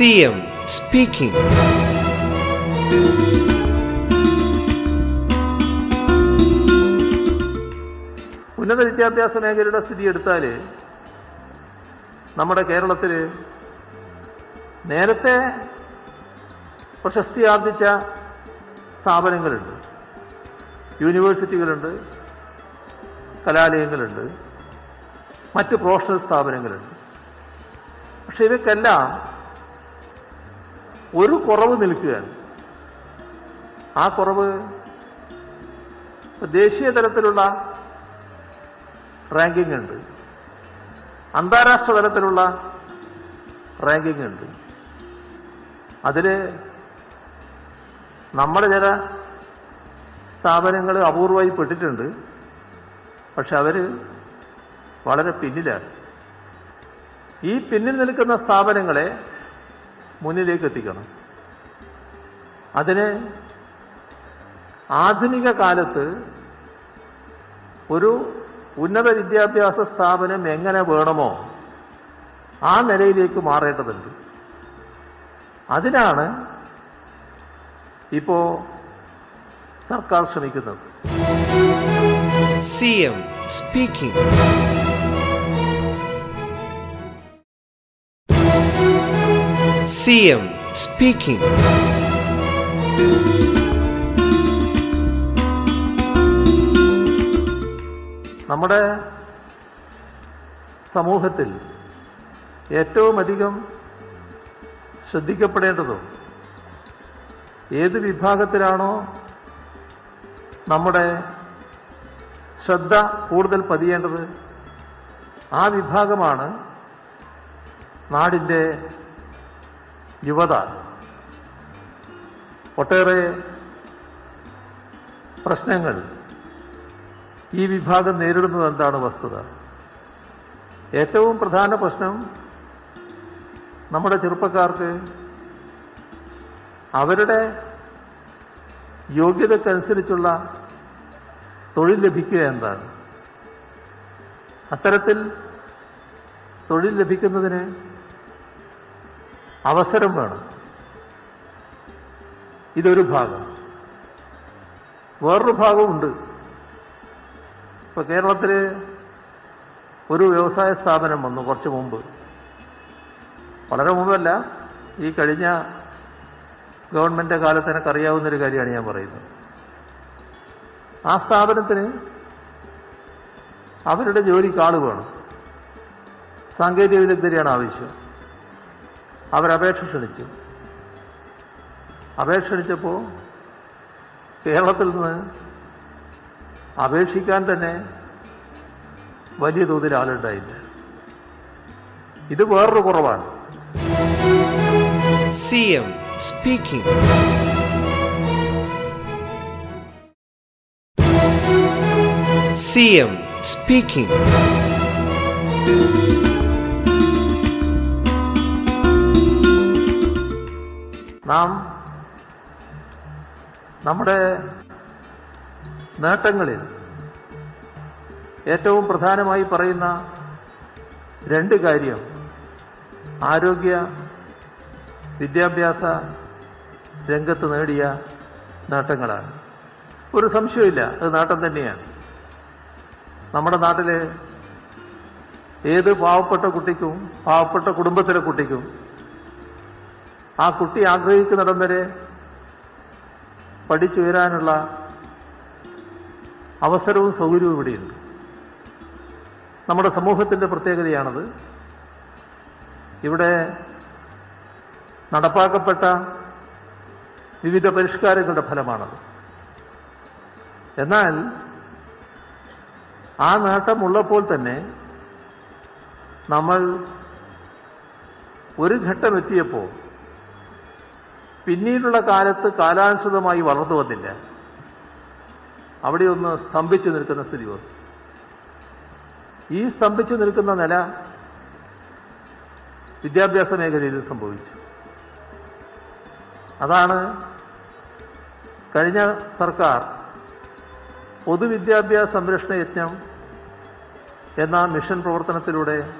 CM speaking ഉന്നത വിദ്യാഭ്യാസ മേഖലയുടെ സ്ഥിതി എടുത്താൽ നമ്മുടെ കേരളത്തിൽ നേരത്തെ പ്രശസ്തി ആർജിച്ച സ്ഥാപനങ്ങളുണ്ട്. യൂണിവേഴ്സിറ്റികളുണ്ട് കലാലയങ്ങളുണ്ട് മറ്റ് പ്രൊഫഷണൽ സ്ഥാപനങ്ങളുണ്ട്. പക്ഷെ ഇവയ്ക്കെല്ലാം ഒരു കുറവ് നിൽക്കുകയാണ്. ആ കുറവ് ദേശീയ തലത്തിലുള്ള റാങ്കിങ് ഉണ്ട്. അന്താരാഷ്ട്ര തലത്തിലുള്ള റാങ്കിങ് ഉണ്ട്. അതിൽ നമ്മുടെ ചില സ്ഥാപനങ്ങൾ അപൂർവമായി പെട്ടിട്ടുണ്ട്. പക്ഷെ അവർ വളരെ പിന്നിലാണ്. ഈ പിന്നിൽ നിൽക്കുന്ന സ്ഥാപനങ്ങളെ മുന്നിലേക്ക് എത്തിക്കണം അതിന് ആധുനിക കാലത്ത് ഒരു ഉന്നത വിദ്യാഭ്യാസ സ്ഥാപനം എങ്ങനെ വേണമോ ആ നിലയിലേക്ക് മാറേണ്ടതുണ്ട്. അതിനാണ് ഇപ്പോ സർക്കാർ ശ്രമിക്കുന്നത്. CM speaking. എം സ്പീക്കിംഗ് നമ്മുടെ സമൂഹത്തിൽ ഏറ്റവും അധികം ശ്രദ്ധിക്കപ്പെടേണ്ടതും ഏത് വിഭാഗത്തിലാണോ നമ്മുടെ ശ്രദ്ധ കൂടുതൽ പതിയേണ്ടത് ആ വിഭാഗമാണ് നാടിന്റെ യുവത. ഒട്ടേറെ പ്രശ്നങ്ങൾ ഈ വിഭാഗം നേരിടുന്നത് എന്താണ് വസ്തുത? ഏറ്റവും പ്രധാന പ്രശ്നം നമ്മുടെ ചെറുപ്പക്കാർക്ക് അവരുടെ യോഗ്യതക്കനുസരിച്ചുള്ള തൊഴിൽ ലഭിക്കുക എന്താണ്? അത്തരത്തിൽ തൊഴിൽ ലഭിക്കുന്നതിന് അവസരം വേണം. ഇതൊരു ഭാഗം. വേറൊരു ഭാഗമുണ്ട്. ഇപ്പൊ കേരളത്തിൽ ഒരു വ്യവസായ സ്ഥാപനം വന്നു കുറച്ച് മുമ്പ്. വളരെ മുമ്പല്ല ഈ കഴിഞ്ഞ ഗവൺമെന്റ് കാലത്ത് എനിക്ക് അറിയാവുന്ന ഒരു കാര്യമാണ് ഞാൻ പറയുന്നത്. ആ സ്ഥാപനത്തിന് അവരുടെ ജോലിക്ക് ആൾ വേണം. സാങ്കേതിക വിദഗ്ധരെയാണ് ആവശ്യം. അവരപേക്ഷ ക്ഷണിച്ചു. അപേക്ഷ ക്ഷണിച്ചപ്പോൾ കേരളത്തിൽ നിന്ന് അപേക്ഷിക്കാൻ തന്നെ വലിയ തോതിൽ ആളുണ്ടായില്ല. ഇത് വേറൊരു കുറവാണ്. CM speaking. CM speaking. നാം നമ്മുടെ നേട്ടങ്ങളിൽ ഏറ്റവും പ്രധാനമായി പറയുന്ന രണ്ട് കാര്യം. ആരോഗ്യ വിദ്യാഭ്യാസ രംഗത്ത് നേടിയ നേട്ടങ്ങളാണ്. ഒരു സംശയമില്ല അത് നേട്ടം തന്നെയാണ്. നമ്മുടെ നാട്ടിലെ ഏത് പാവപ്പെട്ട കുട്ടിക്കും പാവപ്പെട്ട കുടുംബത്തിലെ കുട്ടിക്കും ആ കുട്ടി ആഗ്രഹിക്കുന്നിടം വരെ പഠിച്ചു വരാനുള്ള അവസരവും സൗകര്യവും ഇവിടെയുണ്ട്. നമ്മുടെ സമൂഹത്തിന്റെ പ്രത്യേകതയാണത്. ഇവിടെ നടപ്പാക്കപ്പെട്ട വിവിധ പരിഷ്കാരങ്ങളുടെ ഫലമാണത്. എന്നാൽ ആ നേട്ടമുള്ളപ്പോൾ തന്നെ നമ്മൾ ഒരു ഘട്ടം എത്തിയപ്പോൾ പിന്നീടുള്ള കാലത്ത് കാലാനുസൃതമായി വളർന്നു വന്നില്ല. അവിടെ ഒന്ന് സ്തംഭിച്ചു നിൽക്കുന്ന സ്ഥിതി വന്നു. ഈ സ്തംഭിച്ചു നിൽക്കുന്ന നില വിദ്യാഭ്യാസ മേഖലയിൽ സംഭവിച്ചു. അതാണ് കഴിഞ്ഞ സർക്കാർ പൊതുവിദ്യാഭ്യാസ സംരക്ഷണ യജ്ഞം എന്ന മിഷൻ പ്രവർത്തനത്തിലൂടെ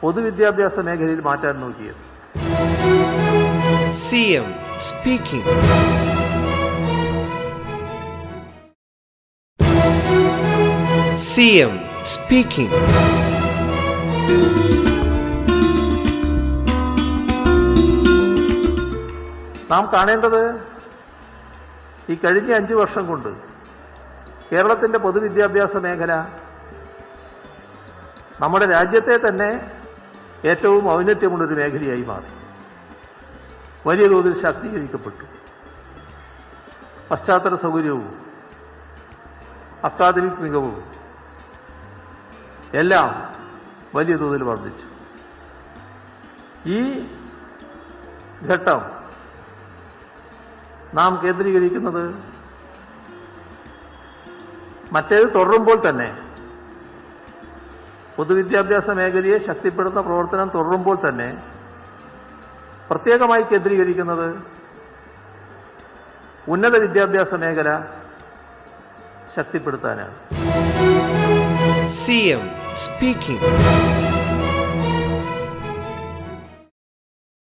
പൊതുവിദ്യാഭ്യാസ മേഖലയിൽ മാറ്റാൻ നോക്കിയത്. CM സി എം സ്പീക്കിംഗ് നാം കാണേണ്ടത് ഈ കഴിഞ്ഞ അഞ്ചു വർഷം കൊണ്ട് കേരളത്തിന്റെ പൊതുവിദ്യാഭ്യാസ മേഖല നമ്മുടെ രാജ്യത്തെ തന്നെ ഏറ്റവും ഔന്നത്യമുള്ളൊരു മേഖലയായി മാറി. വലിയ തോതിൽ ശാക്തീകരിക്കപ്പെട്ടു. പശ്ചാത്തല സൗകര്യവും അക്കാദമിക് മികവും എല്ലാം വലിയ തോതിൽ വർദ്ധിച്ചു. ഈ ഘട്ടം നാം കേന്ദ്രീകരിക്കുന്നത് മറ്റേത് തുടരുമ്പോൾ തന്നെ പൊതുവിദ്യാഭ്യാസ മേഖലയെ ശക്തിപ്പെടുത്തുന്ന പ്രവർത്തനം തുടരുമ്പോൾ തന്നെ പ്രത്യേകമായി കേന്ദ്രീകരിക്കുന്നത് ഉന്നത വിദ്യാഭ്യാസ മേഖല ശക്തിപ്പെടുത്താനാണ് സി എം speaking.